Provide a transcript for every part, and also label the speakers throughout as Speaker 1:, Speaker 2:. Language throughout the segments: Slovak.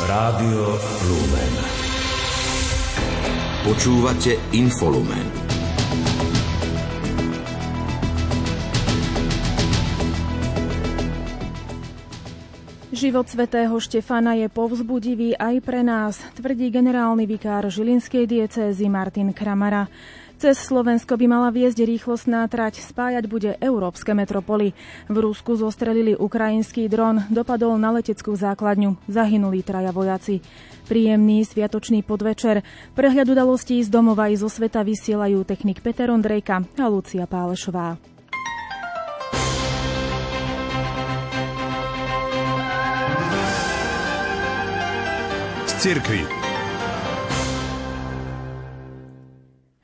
Speaker 1: Rádio Lumen.
Speaker 2: Počúvate Infolumen.
Speaker 3: Život svätého Štefana je povzbudivý aj pre nás, tvrdí generálny vikár Žilinskej diecézy Martin Kramara. Cez Slovensko by mala viesť rýchlostná trať, spájať bude európske metropoly. V Rusku zostrelili ukrajinský dron, dopadol na leteckú základňu, zahynuli traja vojaci. Príjemný sviatočný podvečer. Prehľad udalostí z domova i zo sveta vysielajú technik Peter Ondrejka a Lucia Pálešová.
Speaker 1: Z.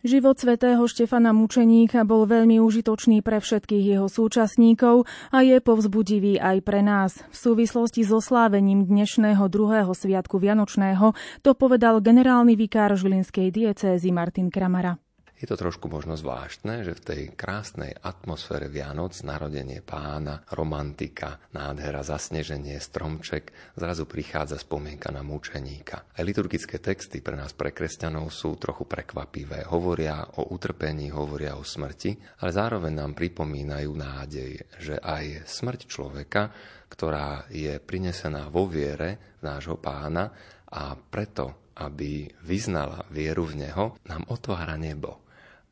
Speaker 3: Život svätého Štefana Mučeníka bol veľmi užitočný pre všetkých jeho súčasníkov a je povzbudivý aj pre nás. V súvislosti so slávením dnešného druhého sviatku Vianočného to povedal generálny vikár Žilinskej diecézy Martin Kramara.
Speaker 4: Je to trošku možno zvláštne, že v tej krásnej atmosfére Vianoc, narodenie pána, romantika, nádhera, zasneženie, stromček, zrazu prichádza spomienka na mučeníka. Aj liturgické texty pre nás, pre kresťanov, sú trochu prekvapivé. Hovoria o utrpení, hovoria o smrti, ale zároveň nám pripomínajú nádej, že aj smrť človeka, ktorá je prinesená vo viere nášho pána a preto, aby vyznala vieru v Neho, nám otvára nebo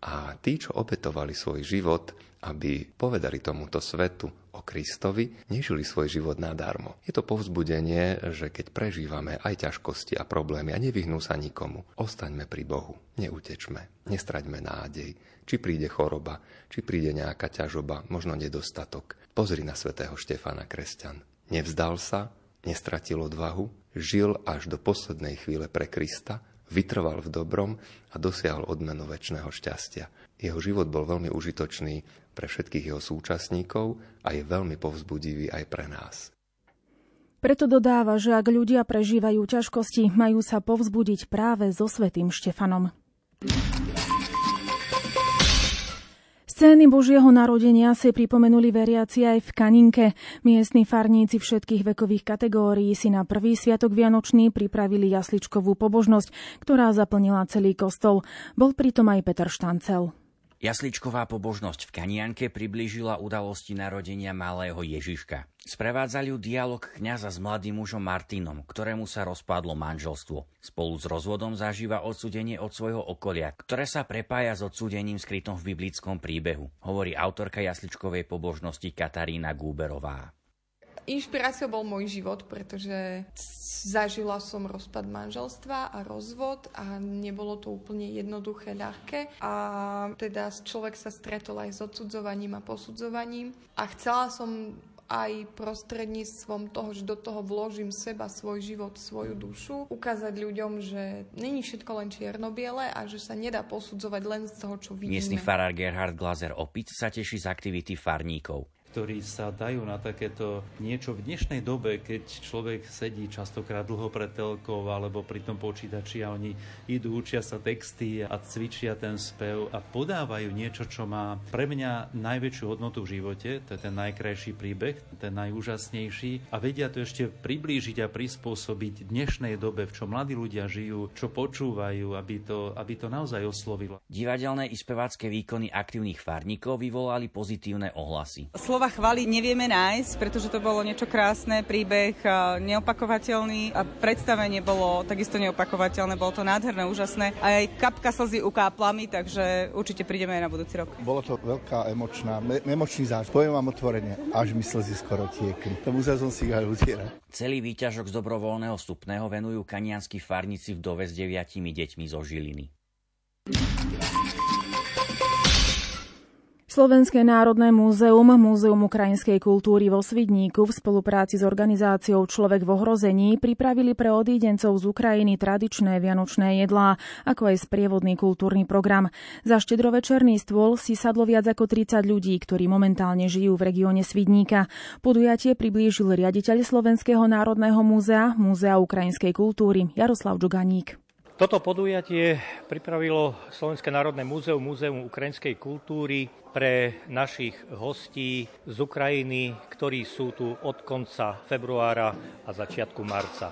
Speaker 4: a tí, čo obetovali svoj život, aby povedali tomuto svetu o Kristovi, nežili svoj život nadarmo. Je to povzbudenie, že keď prežívame aj ťažkosti a problémy a nevyhnú sa nikomu, ostaňme pri Bohu, neutečme, nestraďme nádej, či príde choroba, či príde nejaká ťažoba, možno nedostatok. Pozri na svätého Štefana Kresťan. Nevzdal sa, nestratil odvahu, žil až do poslednej chvíle pre Krista, vytrval v dobrom a dosiahol odmenu väčšného šťastia. Jeho život bol veľmi užitočný pre všetkých jeho súčasníkov a je veľmi povzbudivý aj pre nás.
Speaker 3: Preto dodáva, že ak ľudia prežívajú ťažkosti, majú sa povzbudiť práve so svetým Štefanom. Scény Božieho narodenia si pripomenuli veriaci aj v Kaninke. Miestni farníci všetkých vekových kategórií si na prvý sviatok Vianočný pripravili jasličkovú pobožnosť, ktorá zaplnila celý kostol. Bol pritom aj Peter Štancel.
Speaker 5: Jasličková pobožnosť v Kanianke priblížila udalosti narodenia malého Ježiška. Sprevádzali ju dialog kňaza s mladým mužom Martinom, ktorému sa rozpadlo manželstvo. Spolu s rozvodom zažíva odsudenie od svojho okolia, ktoré sa prepája s odsudením skrytom v biblickom príbehu, hovorí autorka jasličkovej pobožnosti Katarína Gúberová.
Speaker 6: Inšpiráciou bol môj život, pretože zažila som rozpad manželstva a rozvod a nebolo to úplne jednoduché, ľahké. A teda človek sa stretol aj s odsudzovaním a posudzovaním. A chcela som aj prostredníctvom toho, že do toho vložím seba, svoj život, svoju dušu, ukázať ľuďom, že není všetko len čierno-biele a že sa nedá posudzovať len z toho, čo vidíme.
Speaker 5: Miestny farár Gerhard Glazer Opic sa teší z aktivity farníkov
Speaker 7: ktorí sa dajú na takéto niečo v dnešnej dobe, keď človek sedí častokrát dlho pred telkou alebo pri tom počítači a oni idú, učia sa texty a cvičia ten spev a podávajú niečo, čo má pre mňa najväčšiu hodnotu v živote, to je ten najkrajší príbeh, ten najúžasnejší a vedia to ešte priblížiť a prispôsobiť dnešnej dobe, v čo mladí ľudia žijú, čo počúvajú, aby to, aby to naozaj oslovilo.
Speaker 5: Divadelné i spevácké výkony aktívnych farníkov vyvolali pozitívne ohlasy.
Speaker 8: Slova slova chvály nevieme nájsť, pretože to bolo niečo krásne, príbeh neopakovateľný a predstavenie bolo takisto neopakovateľné, bolo to nádherné, úžasné. A aj kapka slzy ukáplami, takže určite prídeme aj na budúci rok.
Speaker 9: Bolo to veľká emočná, me, emočný zážitok. Poviem vám otvorene, až mi slzy skoro tiekli. To musel som si aj utierať.
Speaker 5: Celý výťažok z dobrovoľného vstupného venujú kanianskí farníci vdove s deviatimi deťmi zo Žiliny.
Speaker 3: Slovenské národné múzeum, Múzeum ukrajinskej kultúry vo Svidníku v spolupráci s organizáciou Človek v ohrození pripravili pre odídencov z Ukrajiny tradičné vianočné jedlá, ako aj sprievodný kultúrny program. Za štedrovečerný stôl si sadlo viac ako 30 ľudí, ktorí momentálne žijú v regióne Svidníka. Podujatie priblížil riaditeľ Slovenského národného múzea, Múzea ukrajinskej kultúry Jaroslav Džuganík.
Speaker 10: Toto podujatie pripravilo Slovenské národné múzeum, Múzeum ukrajinskej kultúry pre našich hostí z Ukrajiny, ktorí sú tu od konca februára a začiatku marca.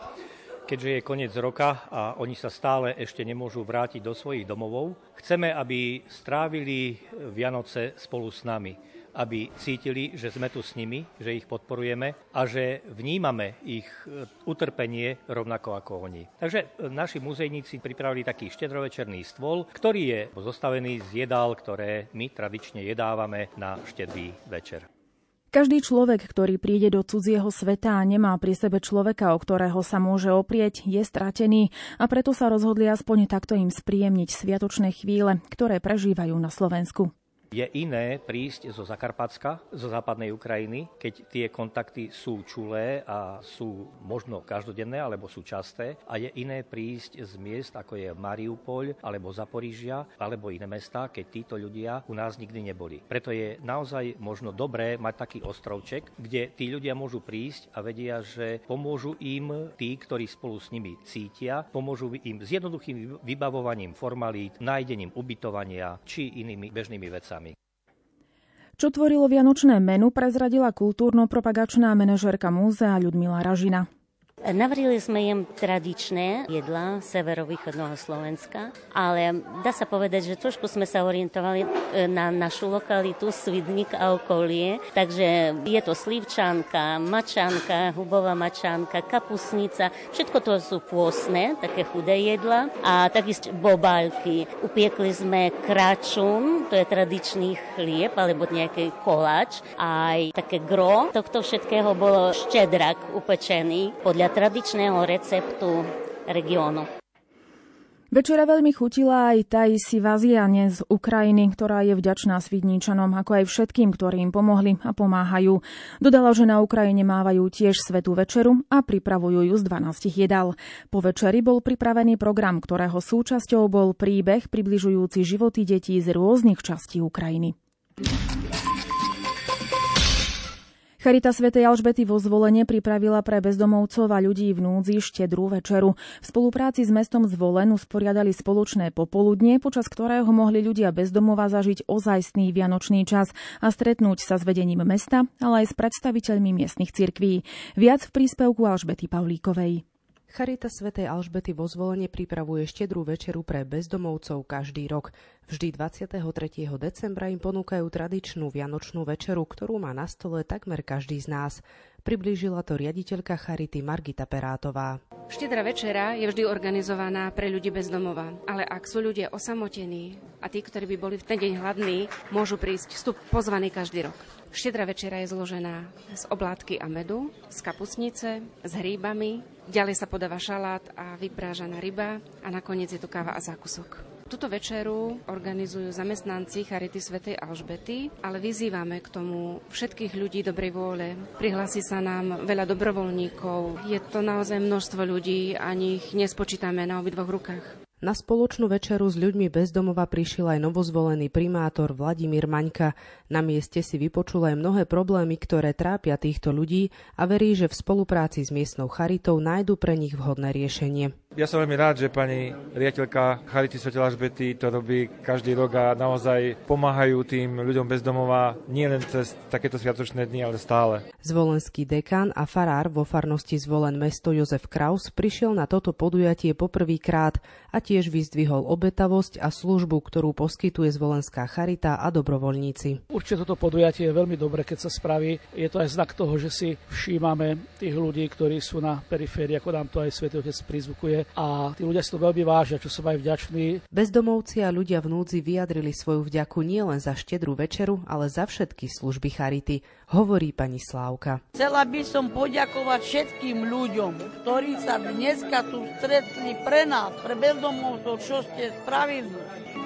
Speaker 10: keďže je koniec roka a oni sa stále ešte nemôžu vrátiť do svojich domovov, chceme, aby strávili Vianoce spolu s nami aby cítili, že sme tu s nimi, že ich podporujeme a že vnímame ich e, utrpenie rovnako ako oni. Takže e, naši muzejníci pripravili taký štedrovečerný stôl, ktorý je zostavený z jedál, ktoré my tradične jedávame na štedrý večer.
Speaker 3: Každý človek, ktorý príde do cudzieho sveta a nemá pri sebe človeka, o ktorého sa môže oprieť, je stratený a preto sa rozhodli aspoň takto im spríjemniť sviatočné chvíle, ktoré prežívajú na Slovensku.
Speaker 10: Je iné prísť zo Zakarpacka, zo západnej Ukrajiny, keď tie kontakty sú čulé a sú možno každodenné alebo sú časté. A je iné prísť z miest, ako je Mariupol alebo Zaporížia alebo iné mesta, keď títo ľudia u nás nikdy neboli. Preto je naozaj možno dobré mať taký ostrovček, kde tí ľudia môžu prísť a vedia, že pomôžu im tí, ktorí spolu s nimi cítia, pomôžu im s jednoduchým vybavovaním formalít, nájdením ubytovania či inými bežnými vecami.
Speaker 3: Čo tvorilo vianočné menu, prezradila kultúrno-propagačná manažérka múzea Ľudmila Ražina.
Speaker 11: Navrili sme im tradičné jedla severovýchodného Slovenska, ale dá sa povedať, že trošku sme sa orientovali e, na našu lokalitu Svidnik a okolie, takže je to slivčanka, mačanka, hubová mačanka, kapusnica, všetko to sú pôsne, také chudé jedla. A takisto bobálky. Upiekli sme kračun, to je tradičný chlieb alebo nejaký koláč, aj také gro. Tohto všetkého bolo štedrak upečený podľa tradičného receptu regiónu.
Speaker 3: Večera veľmi chutila aj Taisi Vaziane z Ukrajiny, ktorá je vďačná Svidníčanom, ako aj všetkým, ktorí im pomohli a pomáhajú. Dodala, že na Ukrajine mávajú tiež svetú večeru a pripravujú ju z 12 jedal. Po večeri bol pripravený program, ktorého súčasťou bol príbeh približujúci životy detí z rôznych častí Ukrajiny. Charita svätej Alžbety vo zvolenie pripravila pre bezdomovcov a ľudí v núdzi štedrú večeru. V spolupráci s mestom Zvolen usporiadali spoločné popoludnie, počas ktorého mohli ľudia bezdomova zažiť ozajstný vianočný čas a stretnúť sa s vedením mesta, ale aj s predstaviteľmi miestnych cirkví. Viac v príspevku Alžbety Pavlíkovej.
Speaker 12: Charita svätej Alžbety vo zvolenie pripravuje štedrú večeru pre bezdomovcov každý rok. Vždy 23. decembra im ponúkajú tradičnú vianočnú večeru, ktorú má na stole takmer každý z nás. Priblížila to riaditeľka Charity Margita Perátová.
Speaker 13: Štedrá večera je vždy organizovaná pre ľudí bez domova, ale ak sú ľudia osamotení a tí, ktorí by boli v ten deň hladní, môžu prísť vstup pozvaný každý rok. Štedrá večera je zložená z oblátky a medu, z kapusnice, s hríbami, ďalej sa podáva šalát a vyprážaná ryba a nakoniec je tu káva a zákusok. Tuto večeru organizujú zamestnanci Charity Svetej Alžbety, ale vyzývame k tomu všetkých ľudí dobrej vôle. Prihlási sa nám veľa dobrovoľníkov. Je to naozaj množstvo ľudí, ani ich nespočítame na obidvoch rukách.
Speaker 12: Na spoločnú večeru s ľuďmi bezdomova prišiel aj novozvolený primátor Vladimír Maňka. Na mieste si vypočul aj mnohé problémy, ktoré trápia týchto ľudí a verí, že v spolupráci s miestnou charitou nájdu pre nich vhodné riešenie.
Speaker 14: Ja som veľmi rád, že pani riaditeľka Charity Sv. Alžbety to robí každý rok a naozaj pomáhajú tým ľuďom bezdomova nie len cez takéto sviatočné dni, ale stále.
Speaker 12: Zvolenský dekán a farár vo farnosti zvolen mesto Jozef Kraus prišiel na toto podujatie poprvýkrát a tiež vyzdvihol obetavosť a službu, ktorú poskytuje zvolenská charita a dobrovoľníci.
Speaker 15: Určite toto podujatie je veľmi dobre, keď sa spraví. Je to aj znak toho, že si všímame tých ľudí, ktorí sú na periférii, ako nám to aj Svetý Otec prizvukuje a tí ľudia si to veľmi vážia, čo som aj vďačný.
Speaker 12: Bezdomovci a ľudia v núdzi vyjadrili svoju vďaku nielen za štedrú večeru, ale za všetky služby Charity, hovorí pani Slávka.
Speaker 16: Chcela by som poďakovať všetkým ľuďom, ktorí sa dneska tu stretli pre nás, pre bezdomovcov, čo ste spravili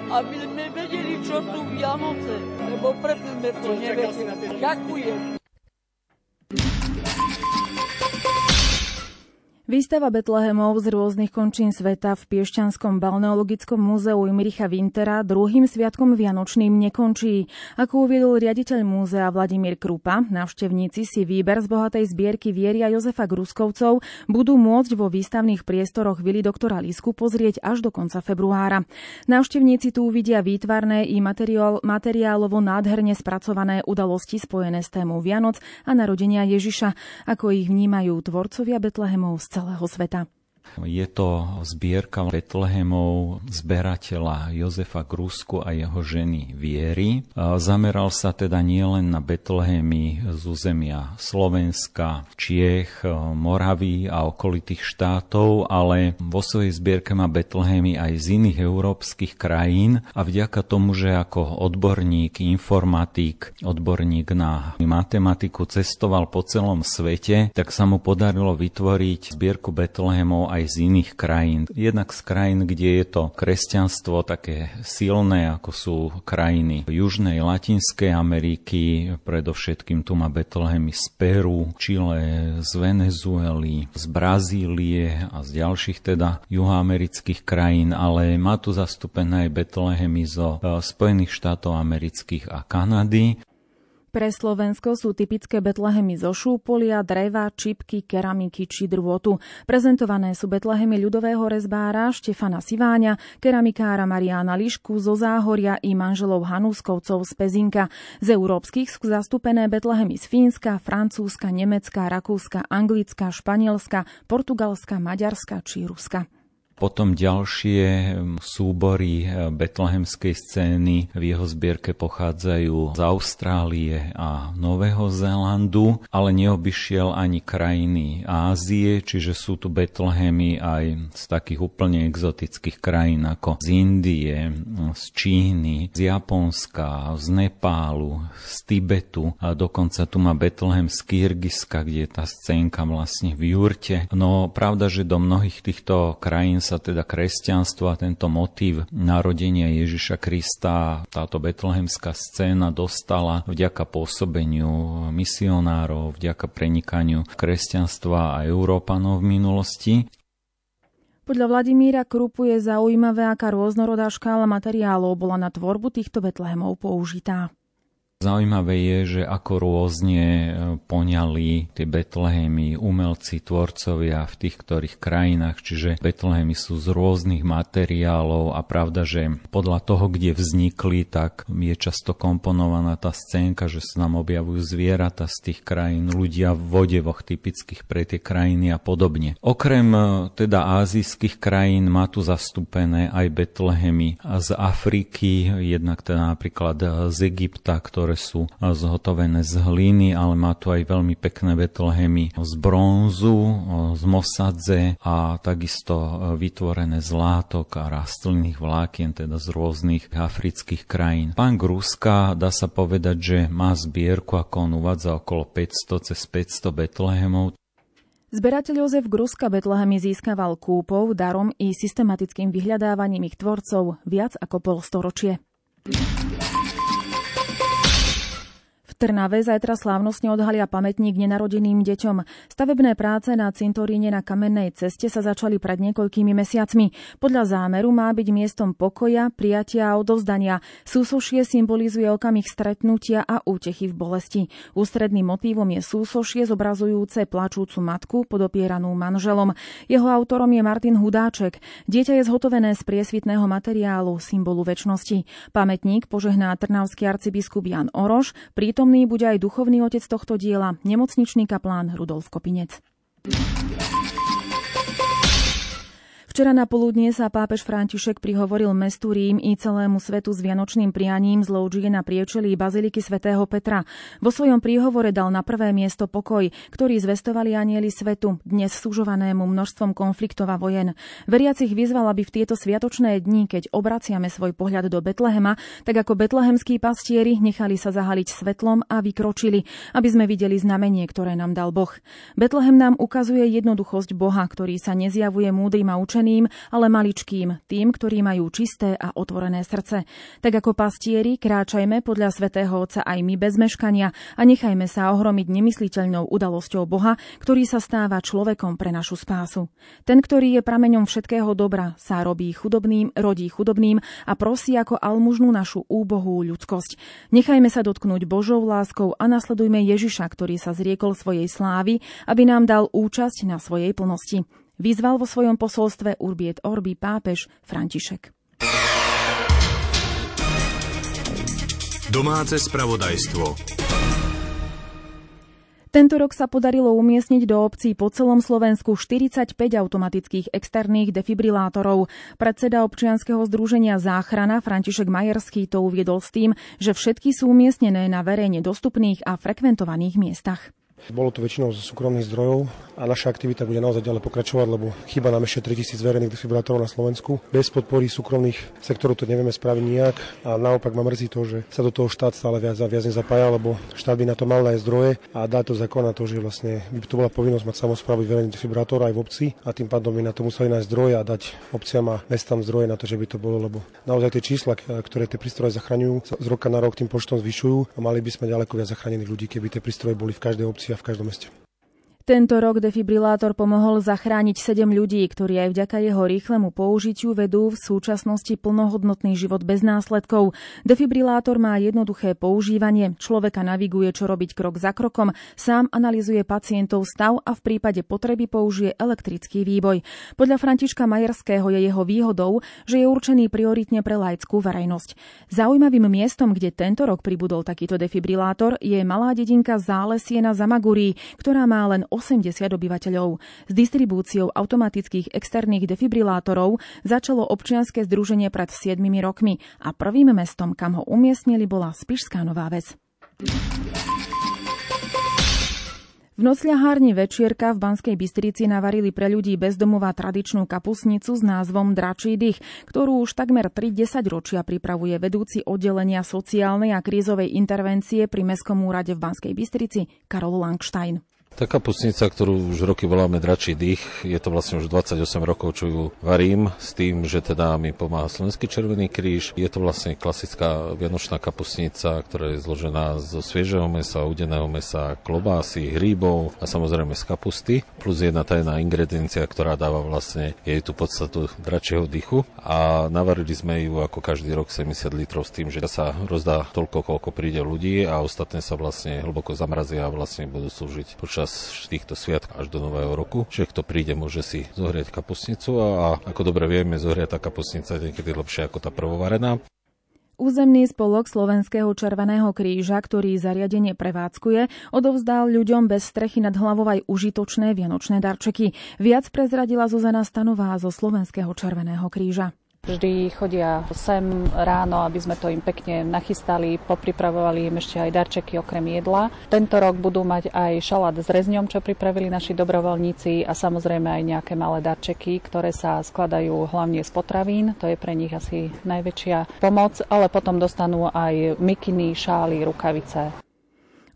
Speaker 16: aby sme vedeli, čo sú Vianoce, lebo preto sme to nevedeli. Ďakujem.
Speaker 3: Výstava Betlehemov z rôznych končín sveta v Piešťanskom balneologickom múzeu Imricha Wintera druhým sviatkom Vianočným nekončí. Ako uviedol riaditeľ múzea Vladimír Krupa, navštevníci si výber z bohatej zbierky Vieria Jozefa Gruskovcov budú môcť vo výstavných priestoroch Vili doktora Lisku pozrieť až do konca februára. Navštevníci tu uvidia výtvarné i materiál, materiálovo nádherne spracované udalosti spojené s témou Vianoc a narodenia Ježiša, ako ich vnímajú tvorcovia Betlehemov z celého sveta.
Speaker 17: Je to zbierka Betlehemov zberateľa Jozefa Grusku a jeho ženy Viery. Zameral sa teda nielen na Betlehemy z územia Slovenska, Čiech, Moravy a okolitých štátov, ale vo svojej zbierke má Betlehemy aj z iných európskych krajín a vďaka tomu, že ako odborník, informatik, odborník na matematiku cestoval po celom svete, tak sa mu podarilo vytvoriť zbierku Betlehemov aj z iných krajín. Jednak z krajín, kde je to kresťanstvo také silné, ako sú krajiny Južnej, Latinskej Ameriky, predovšetkým tu má Betlehemy z Peru, Čile, z Venezuely, z Brazílie a z ďalších teda juhoamerických krajín, ale má tu zastúpené aj Betlehemy zo e, Spojených štátov amerických a Kanady.
Speaker 3: Pre Slovensko sú typické betlehemy zo šúpolia, dreva, čipky, keramiky či drôtu. Prezentované sú betlehemy ľudového rezbára Štefana Siváňa, keramikára Mariana Lišku zo Záhoria i manželov Hanúskovcov z Pezinka. Z európskych sú zastúpené betlehemy z Fínska, Francúzska, Nemecka, Rakúska, Anglicka, Španielska, Portugalska, Maďarska či Ruska.
Speaker 17: Potom ďalšie súbory eh, betlehemskej scény v jeho zbierke pochádzajú z Austrálie a Nového Zélandu, ale neobyšiel ani krajiny Ázie, čiže sú tu Betlehemy aj z takých úplne exotických krajín ako z Indie, z Číny, z Japonska, z Nepálu, z Tibetu a dokonca tu má Betlehem z Kyrgyzska, kde je tá scénka vlastne v jurte. No pravda, že do mnohých týchto krajín sa teda kresťanstvo a tento motív narodenia Ježiša Krista, táto betlehemská scéna dostala vďaka pôsobeniu misionárov, vďaka prenikaniu kresťanstva a Európanov v minulosti.
Speaker 3: Podľa Vladimíra Krupu je zaujímavé, aká rôznorodá škála materiálov bola na tvorbu týchto betlehemov použitá.
Speaker 17: Zaujímavé je, že ako rôzne e, poňali tie Betlehemy umelci, tvorcovia v tých ktorých krajinách, čiže Betlehemy sú z rôznych materiálov a pravda, že podľa toho, kde vznikli, tak je často komponovaná tá scénka, že sa nám objavujú zvieratá z tých krajín, ľudia v vodevoch typických pre tie krajiny a podobne. Okrem e, teda azijských krajín má tu zastúpené aj Betlehemy z Afriky, jednak teda napríklad z Egypta, ktoré ktoré sú zhotovené z hliny, ale má tu aj veľmi pekné betlehemy z bronzu, z mosadze a takisto vytvorené z látok a rastlinných vlákien, teda z rôznych afrických krajín. Pán Gruska dá sa povedať, že má zbierku, ako on uvádza, okolo 500 cez 500 betlehemov.
Speaker 3: Zberateľ Jozef Gruska Betlehemy získaval kúpov, darom i systematickým vyhľadávaním ich tvorcov viac ako polstoročie. Trnave zajtra slávnostne odhalia pamätník nenarodeným deťom. Stavebné práce na cintoríne na kamennej ceste sa začali pred niekoľkými mesiacmi. Podľa zámeru má byť miestom pokoja, prijatia a odovzdania. Súsošie symbolizuje okamih stretnutia a útechy v bolesti. Ústredným motívom je súsošie zobrazujúce plačúcu matku podopieranú manželom. Jeho autorom je Martin Hudáček. Dieťa je zhotovené z priesvitného materiálu, symbolu väčšnosti. Pamätník požehná trnavský arcibiskup Jan Oroš, prítom Prítomný bude aj duchovný otec tohto diela, nemocničný kaplán Rudolf Kopinec. Včera na poludnie sa pápež František prihovoril mestu Rím i celému svetu s vianočným prianím z loučie na priečelí Baziliky svätého Petra. Vo svojom príhovore dal na prvé miesto pokoj, ktorý zvestovali anieli svetu, dnes súžovanému množstvom konfliktov a vojen. Veriacich vyzval, aby v tieto sviatočné dni, keď obraciame svoj pohľad do Betlehema, tak ako betlehemskí pastieri nechali sa zahaliť svetlom a vykročili, aby sme videli znamenie, ktoré nám dal Boh. Betlehem nám ukazuje jednoduchosť Boha, ktorý sa nezjavuje múdrym a učeným, zraneným, ale maličkým, tým, ktorí majú čisté a otvorené srdce. Tak ako pastieri, kráčajme podľa svätého Otca aj my bez meškania a nechajme sa ohromiť nemysliteľnou udalosťou Boha, ktorý sa stáva človekom pre našu spásu. Ten, ktorý je prameňom všetkého dobra, sa robí chudobným, rodí chudobným a prosí ako almužnú našu úbohú ľudskosť. Nechajme sa dotknúť Božou láskou a nasledujme Ježiša, ktorý sa zriekol svojej slávy, aby nám dal účasť na svojej plnosti vyzval vo svojom posolstve Urbiet Orbi pápež František.
Speaker 1: Domáce spravodajstvo.
Speaker 3: Tento rok sa podarilo umiestniť do obcí po celom Slovensku 45 automatických externých defibrilátorov. Predseda občianskeho združenia Záchrana František Majerský to uviedol s tým, že všetky sú umiestnené na verejne dostupných a frekventovaných miestach.
Speaker 18: Bolo to väčšinou zo súkromných zdrojov a naša aktivita bude naozaj ďalej pokračovať, lebo chýba nám ešte 3000 verejných defibrilátorov na Slovensku. Bez podpory súkromných sektorov to nevieme spraviť nijak a naopak ma mrzí to, že sa do toho štát stále viac a viac nezapája, lebo štát by na to mal nájsť zdroje a dá to zákon na to, že vlastne by to bola povinnosť mať samozprávu verejný defibrilátor aj v obci a tým pádom by na to museli nájsť zdroje a dať obciam a mestám zdroje na to, že by to bolo, lebo naozaj tie čísla, ktoré tie prístroje zachraňujú, z roka na rok tým počtom zvyšujú a mali by sme ďaleko viac zachránených ľudí, keby tie prístroje boli v každej obci a v každom meste.
Speaker 3: Tento rok defibrilátor pomohol zachrániť 7 ľudí, ktorí aj vďaka jeho rýchlemu použitiu vedú v súčasnosti plnohodnotný život bez následkov. Defibrilátor má jednoduché používanie, človeka naviguje, čo robiť krok za krokom, sám analizuje pacientov stav a v prípade potreby použije elektrický výboj. Podľa Františka Majerského je jeho výhodou, že je určený prioritne pre laickú verejnosť. Zaujímavým miestom, kde tento rok pribudol takýto defibrilátor, je malá dedinka Zálesie na Zamagurí, ktorá má len 80 obyvateľov. S distribúciou automatických externých defibrilátorov začalo občianske združenie pred 7 rokmi a prvým mestom, kam ho umiestnili, bola Spišská Nová Ves. V nocľahárni Večierka v Banskej Bystrici navarili pre ľudí bezdomová tradičnú kapusnicu s názvom Dračí dých, ktorú už takmer 30 ročia pripravuje vedúci oddelenia sociálnej a krízovej intervencie pri Mestskom úrade v Banskej Bystrici Karol Langstein.
Speaker 19: Tá kapusnica, ktorú už roky voláme dračí dých, je to vlastne už 28 rokov, čo ju varím, s tým, že teda mi pomáha Slovenský červený kríž. Je to vlastne klasická vianočná kapusnica, ktorá je zložená zo sviežeho mesa, udeného mesa, klobásy, hríbov a samozrejme z kapusty, plus jedna tajná ingrediencia, ktorá dáva vlastne jej tú podstatu dračieho dýchu. A navarili sme ju ako každý rok 70 litrov s tým, že sa rozdá toľko, koľko príde ľudí a ostatné sa vlastne hlboko zamrazia a vlastne budú slúžiť počas počas týchto sviatkov až do nového roku, že kto príde, môže si zohrieť kapusnicu a, ako dobre vieme, zohriať tá kapusnica je niekedy lepšia ako tá prvovarená.
Speaker 3: Územný spolok Slovenského Červeného kríža, ktorý zariadenie prevádzkuje, odovzdal ľuďom bez strechy nad hlavou aj užitočné vianočné darčeky. Viac prezradila Zuzana Stanová zo Slovenského Červeného kríža.
Speaker 20: Vždy chodia sem ráno, aby sme to im pekne nachystali, popripravovali im ešte aj darčeky okrem jedla. Tento rok budú mať aj šalát s rezňom, čo pripravili naši dobrovoľníci a samozrejme aj nejaké malé darčeky, ktoré sa skladajú hlavne z potravín. To je pre nich asi najväčšia pomoc, ale potom dostanú aj mikiny, šály, rukavice.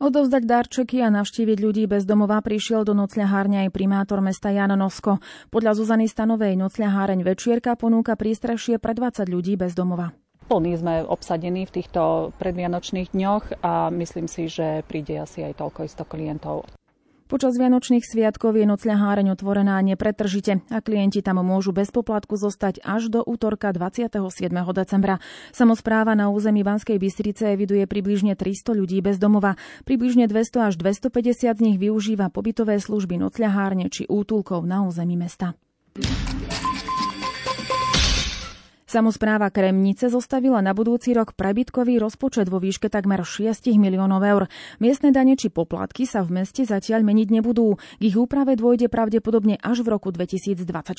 Speaker 3: Odovzdať darčeky a navštíviť ľudí bez domova prišiel do nocľahárne aj primátor mesta Jan Nosko. Podľa Zuzany Stanovej nocľaháreň Večierka ponúka prístrešie pre 20 ľudí bez domova.
Speaker 20: Plný sme obsadení v týchto predvianočných dňoch a myslím si, že príde asi aj toľko isto klientov.
Speaker 3: Počas Vianočných sviatkov je nocľaháreň otvorená nepretržite a klienti tam môžu bez poplatku zostať až do útorka 27. decembra. Samozpráva na území Banskej Bystrice eviduje približne 300 ľudí bez domova. Približne 200 až 250 z nich využíva pobytové služby nocľahárne či útulkov na území mesta. Samozpráva Kremnice zostavila na budúci rok prebytkový rozpočet vo výške takmer 6 miliónov eur. Miestne dane či poplatky sa v meste zatiaľ meniť nebudú. K ich úprave dôjde pravdepodobne až v roku 2024.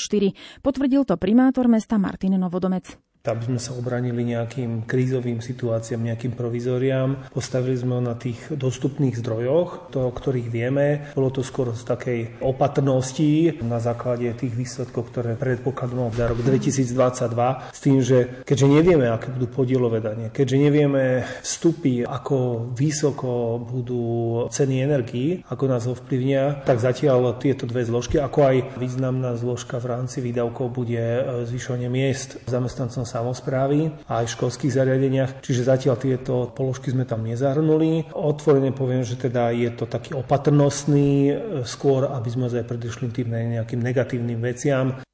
Speaker 3: Potvrdil to primátor mesta Martin Novodomec
Speaker 21: aby sme sa obranili nejakým krízovým situáciám, nejakým provizoriám. Postavili sme ho na tých dostupných zdrojoch, to, o ktorých vieme. Bolo to skôr z takej opatrnosti na základe tých výsledkov, ktoré predpokladáme za rok 2022, s tým, že keďže nevieme, aké budú podielové dane, keďže nevieme vstupy, ako vysoko budú ceny energií, ako nás ovplyvnia, tak zatiaľ tieto dve zložky, ako aj významná zložka v rámci výdavkov bude e, zvyšovanie miest zamestnancom samozprávy a aj v školských zariadeniach, čiže zatiaľ tieto položky sme tam nezahrnuli. Otvorene poviem, že teda je to taký opatrnostný e, skôr, aby sme aj predišli tým nejakým negatívnym veciam.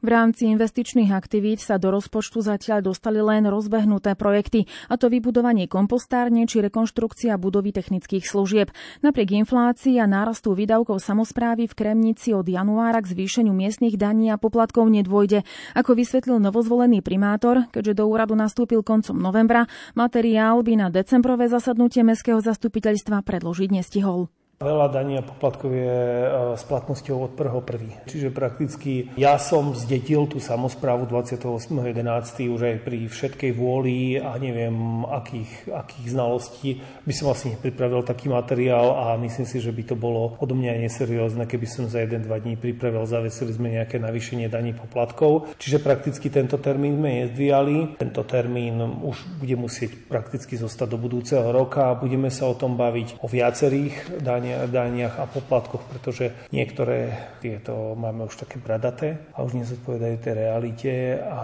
Speaker 3: V rámci investičných aktivít sa do rozpočtu zatiaľ dostali len rozbehnuté projekty, a to vybudovanie kompostárne či rekonštrukcia budovy technických služieb. Napriek inflácii a nárastu výdavkov samozprávy v Kremnici od januára k zvýšeniu miestnych daní a poplatkov nedôjde. Ako vysvetlil novozvolený primátor, keďže do úradu nastúpil koncom novembra, materiál by na decembrové zasadnutie Mestského zastupiteľstva predložiť nestihol.
Speaker 21: Veľa daní a poplatkov je e, s platnosťou od 1.1. Čiže prakticky ja som zdetil tú samozprávu 28.11. už aj pri všetkej vôli a neviem akých, akých znalostí by som asi nepripravil taký materiál a myslím si, že by to bolo odo mňa neseriózne, keby som za 1-2 dní pripravil, zavesili sme nejaké navýšenie daní poplatkov. Čiže prakticky tento termín sme nezdvíjali. Tento termín už bude musieť prakticky zostať do budúceho roka. Budeme sa o tom baviť o viacerých daniach daniach a poplatkoch, pretože niektoré tieto máme už také bradaté a už nezodpovedajú tej realite a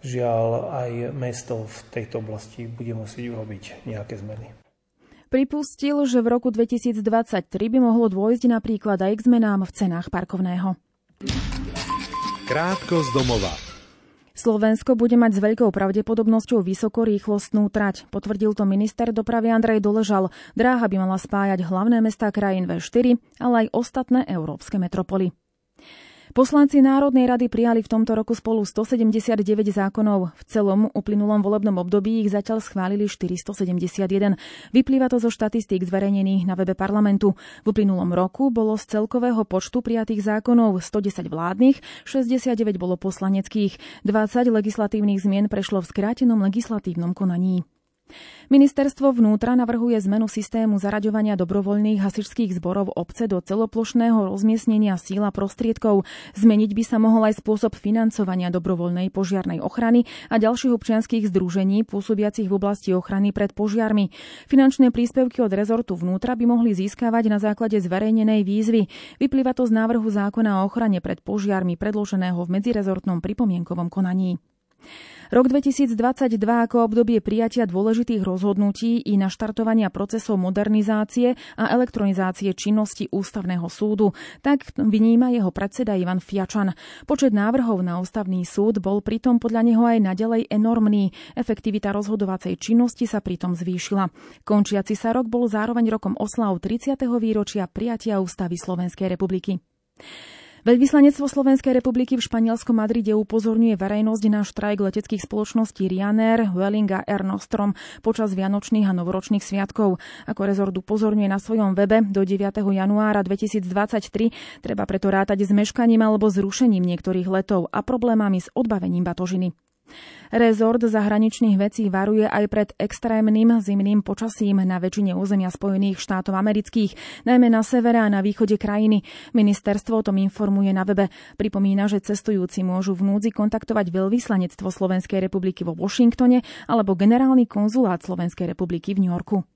Speaker 21: žiaľ aj mesto v tejto oblasti bude musieť urobiť nejaké zmeny.
Speaker 3: Pripustil, že v roku 2023 by mohlo dôjsť napríklad aj k zmenám v cenách parkovného.
Speaker 1: Krátko z domova.
Speaker 3: Slovensko bude mať s veľkou pravdepodobnosťou vysokorýchlostnú trať. Potvrdil to minister dopravy Andrej Doležal. Dráha by mala spájať hlavné mestá krajín V4, ale aj ostatné európske metropoly. Poslanci Národnej rady prijali v tomto roku spolu 179 zákonov. V celom uplynulom volebnom období ich zatiaľ schválili 471. Vyplýva to zo štatistík zverejnených na webe parlamentu. V uplynulom roku bolo z celkového počtu prijatých zákonov 110 vládnych, 69 bolo poslaneckých. 20 legislatívnych zmien prešlo v skrátenom legislatívnom konaní. Ministerstvo vnútra navrhuje zmenu systému zaraďovania dobrovoľných hasičských zborov obce do celoplošného rozmiestnenia síla prostriedkov. Zmeniť by sa mohol aj spôsob financovania dobrovoľnej požiarnej ochrany a ďalších občianských združení pôsobiacich v oblasti ochrany pred požiarmi. Finančné príspevky od rezortu vnútra by mohli získavať na základe zverejnenej výzvy. Vyplýva to z návrhu zákona o ochrane pred požiarmi predloženého v medzirezortnom pripomienkovom konaní. Rok 2022 ako obdobie prijatia dôležitých rozhodnutí i naštartovania procesov modernizácie a elektronizácie činnosti Ústavného súdu. Tak vníma jeho predseda Ivan Fiačan. Počet návrhov na Ústavný súd bol pritom podľa neho aj naďalej enormný. Efektivita rozhodovacej činnosti sa pritom zvýšila. Končiaci sa rok bol zároveň rokom oslav 30. výročia prijatia Ústavy Slovenskej republiky. Veľvyslanectvo Slovenskej republiky v Španielskom Madride upozorňuje verejnosť na štrajk leteckých spoločností Ryanair, Welling a Air Nostrom počas vianočných a novoročných sviatkov. Ako rezort upozorňuje na svojom webe, do 9. januára 2023 treba preto rátať s meškaním alebo zrušením niektorých letov a problémami s odbavením batožiny. Rezort zahraničných vecí varuje aj pred extrémnym zimným počasím na väčšine územia Spojených štátov amerických, najmä na severe a na východe krajiny. Ministerstvo o tom informuje na webe. Pripomína, že cestujúci môžu v núdzi kontaktovať veľvyslanectvo Slovenskej republiky vo Washingtone alebo generálny konzulát Slovenskej republiky v New Yorku.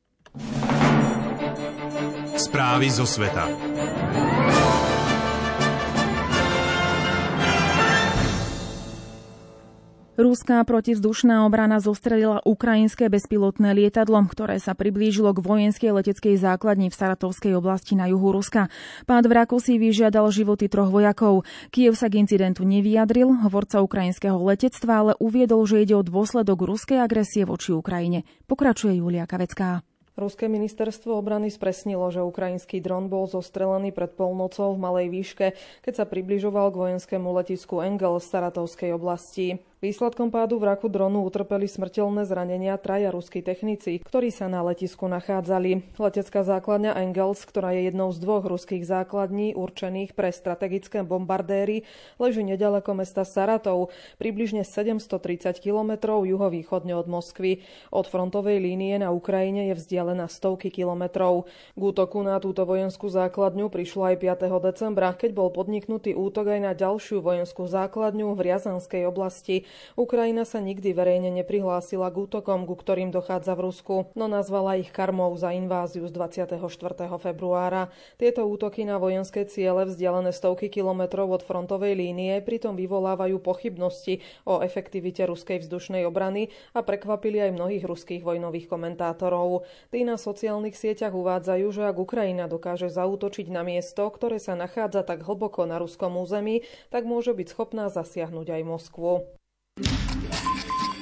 Speaker 1: Správy zo sveta.
Speaker 3: Ruská protivzdušná obrana zostrelila ukrajinské bezpilotné lietadlo, ktoré sa priblížilo k vojenskej leteckej základni v Saratovskej oblasti na juhu Ruska. Pád vraku si vyžiadal životy troch vojakov. Kiev sa k incidentu nevyjadril, hovorca ukrajinského letectva ale uviedol, že ide o dôsledok ruskej agresie voči Ukrajine. Pokračuje Julia Kavecká.
Speaker 22: Ruské ministerstvo obrany spresnilo, že ukrajinský dron bol zostrelený pred polnocou v malej výške, keď sa približoval k vojenskému letisku Engel z Saratovskej oblasti. Výsledkom pádu vraku dronu utrpeli smrteľné zranenia traja ruskí technici, ktorí sa na letisku nachádzali. Letecká základňa Engels, ktorá je jednou z dvoch ruských základní určených pre strategické bombardéry, leží nedaleko mesta Saratov, približne 730 km juhovýchodne od Moskvy. Od frontovej línie na Ukrajine je vzdialená stovky kilometrov. K útoku na túto vojenskú základňu prišlo aj 5. decembra, keď bol podniknutý útok aj na ďalšiu vojenskú základňu v Riazanskej oblasti. Ukrajina sa nikdy verejne neprihlásila k útokom, ku ktorým dochádza v Rusku, no nazvala ich karmou za inváziu z 24. februára. Tieto útoky na vojenské ciele vzdialené stovky kilometrov od frontovej línie pritom vyvolávajú pochybnosti o efektivite ruskej vzdušnej obrany a prekvapili aj mnohých ruských vojnových komentátorov. Tí na sociálnych sieťach uvádzajú, že ak Ukrajina dokáže zaútočiť na miesto, ktoré sa nachádza tak hlboko na ruskom území, tak môže byť schopná zasiahnuť aj Moskvu.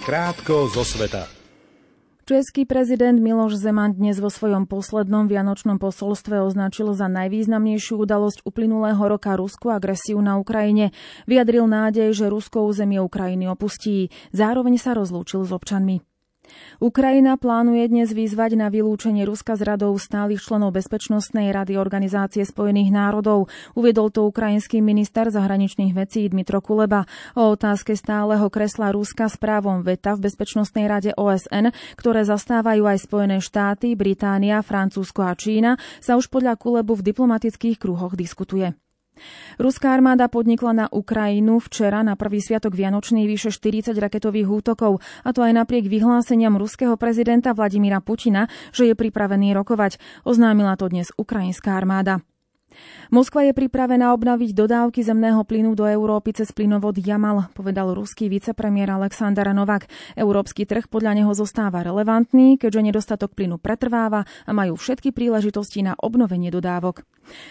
Speaker 1: Krátko zo sveta.
Speaker 3: Český prezident Miloš Zeman dnes vo svojom poslednom vianočnom posolstve označil za najvýznamnejšiu udalosť uplynulého roka ruskú agresiu na Ukrajine. Vyjadril nádej, že Rusko územie Ukrajiny opustí. Zároveň sa rozlúčil s občanmi. Ukrajina plánuje dnes vyzvať na vylúčenie Ruska z radov stálych členov Bezpečnostnej rady Organizácie spojených národov. Uviedol to ukrajinský minister zahraničných vecí Dmitro Kuleba. O otázke stáleho kresla Ruska s právom veta v Bezpečnostnej rade OSN, ktoré zastávajú aj Spojené štáty, Británia, Francúzsko a Čína, sa už podľa Kulebu v diplomatických kruhoch diskutuje. Ruská armáda podnikla na Ukrajinu včera na prvý sviatok Vianočný vyše 40 raketových útokov, a to aj napriek vyhláseniam ruského prezidenta Vladimíra Putina, že je pripravený rokovať. Oznámila to dnes ukrajinská armáda. Moskva je pripravená obnoviť dodávky zemného plynu do Európy cez plynovod Jamal, povedal ruský vicepremiér Aleksandar Novak. Európsky trh podľa neho zostáva relevantný, keďže nedostatok plynu pretrváva a majú všetky príležitosti na obnovenie dodávok.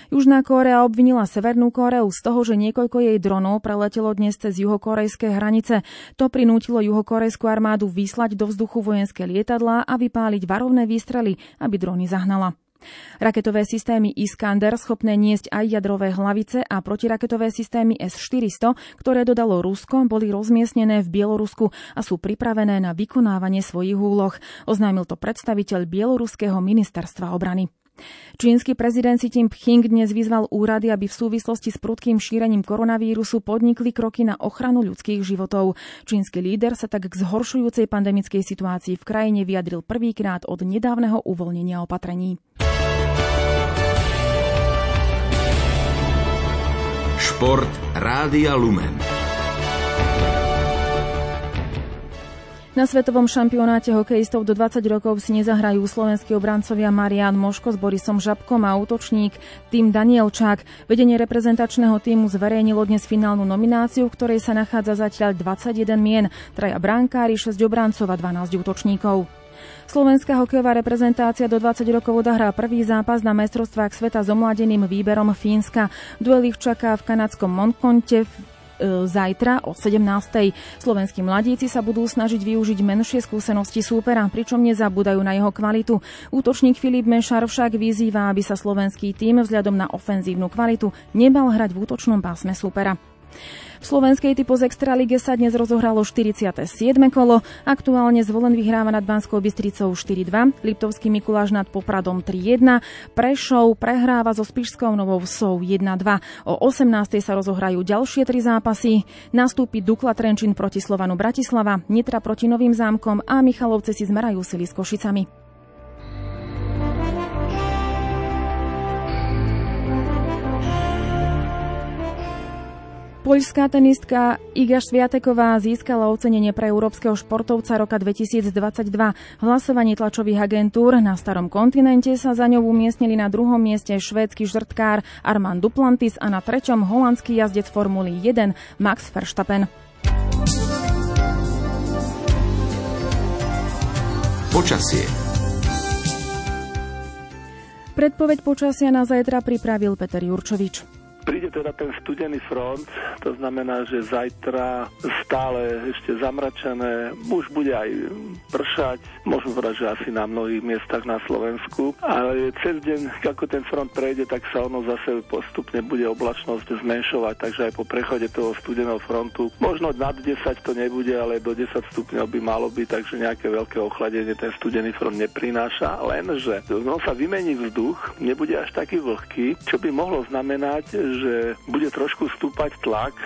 Speaker 3: Južná Kórea obvinila Severnú Kóreu z toho, že niekoľko jej dronov preletelo dnes cez juhokorejské hranice. To prinútilo juhokorejskú armádu vyslať do vzduchu vojenské lietadlá a vypáliť varovné výstrely, aby drony zahnala. Raketové systémy Iskander schopné niesť aj jadrové hlavice a protiraketové systémy S-400, ktoré dodalo Rusko, boli rozmiestnené v Bielorusku a sú pripravené na vykonávanie svojich úloh, oznámil to predstaviteľ Bieloruského ministerstva obrany. Čínsky prezident Xi Jinping dnes vyzval úrady, aby v súvislosti s prudkým šírením koronavírusu podnikli kroky na ochranu ľudských životov. Čínsky líder sa tak k zhoršujúcej pandemickej situácii v krajine vyjadril prvýkrát od nedávneho uvoľnenia opatrení.
Speaker 23: Šport Rádia Lumen.
Speaker 3: Na svetovom šampionáte hokejistov do 20 rokov si nezahrajú slovenskí obrancovia Marian Moško s Borisom Žabkom a útočník tým Danielčák. Vedenie reprezentačného týmu zverejnilo dnes finálnu nomináciu, v ktorej sa nachádza zatiaľ 21 mien, traja bránkári, 6 obrancov a 12 útočníkov. Slovenská hokejová reprezentácia do 20 rokov odohrá prvý zápas na mestrovstvách sveta s omladeným výberom Fínska. Duel ich čaká v kanadskom Montconte E, zajtra o 17. Slovenskí mladíci sa budú snažiť využiť menšie skúsenosti súpera, pričom nezabúdajú na jeho kvalitu. Útočník Filip Mešar však vyzýva, aby sa slovenský tým vzhľadom na ofenzívnu kvalitu nebal hrať v útočnom pásme súpera. V slovenskej typu z Extralíge sa dnes rozohralo 47. kolo. Aktuálne zvolen vyhráva nad Banskou Bystricou 4-2, Liptovský Mikuláš nad Popradom 3-1, Prešov prehráva so Spišskou Novou Vsou 1-2. O 18. sa rozohrajú ďalšie tri zápasy. Nastúpi Dukla Trenčín proti Slovanu Bratislava, Nitra proti Novým zámkom a Michalovce si zmerajú sily s Košicami. Poľská tenistka Iga Sviateková získala ocenenie pre európskeho športovca roka 2022. V hlasovaní tlačových agentúr na starom kontinente sa za ňou umiestnili na druhom mieste švédsky žrtkár Armand Duplantis a na treťom holandský jazdec Formuly 1 Max Verstappen.
Speaker 23: Počasie
Speaker 3: Predpoveď počasia na zajtra pripravil Peter Jurčovič.
Speaker 24: Príde teda ten studený front, to znamená, že zajtra stále ešte zamračené, už bude aj pršať, môžem povedať, že asi na mnohých miestach na Slovensku, ale cez deň, ako ten front prejde, tak sa ono zase postupne bude oblačnosť zmenšovať, takže aj po prechode toho studeného frontu, možno nad 10 to nebude, ale do 10 stupňov by malo byť, takže nejaké veľké ochladenie ten studený front neprináša, lenže no sa vymení vzduch, nebude až taký vlhký, čo by mohlo znamenať, že bude trošku stúpať tlak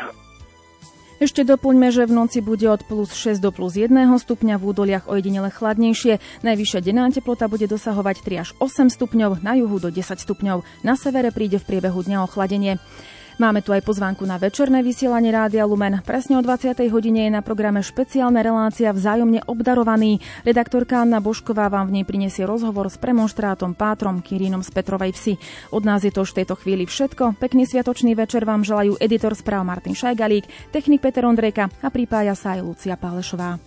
Speaker 3: ešte doplňme, že v noci bude od plus 6 do plus 1 stupňa, v údoliach ojedinele chladnejšie. Najvyššia denná teplota bude dosahovať 3 až 8 stupňov, na juhu do 10 stupňov. Na severe príde v priebehu dňa ochladenie. Máme tu aj pozvánku na večerné vysielanie Rádia Lumen. Presne o 20. hodine je na programe špeciálna relácia vzájomne obdarovaný. Redaktorka Anna Bošková vám v nej prinesie rozhovor s premonštrátom Pátrom Kirínom z Petrovej vsi. Od nás je to už v tejto chvíli všetko. Pekný sviatočný večer vám želajú editor správ Martin Šajgalík, technik Peter Ondrejka a pripája sa aj Lucia Pálešová.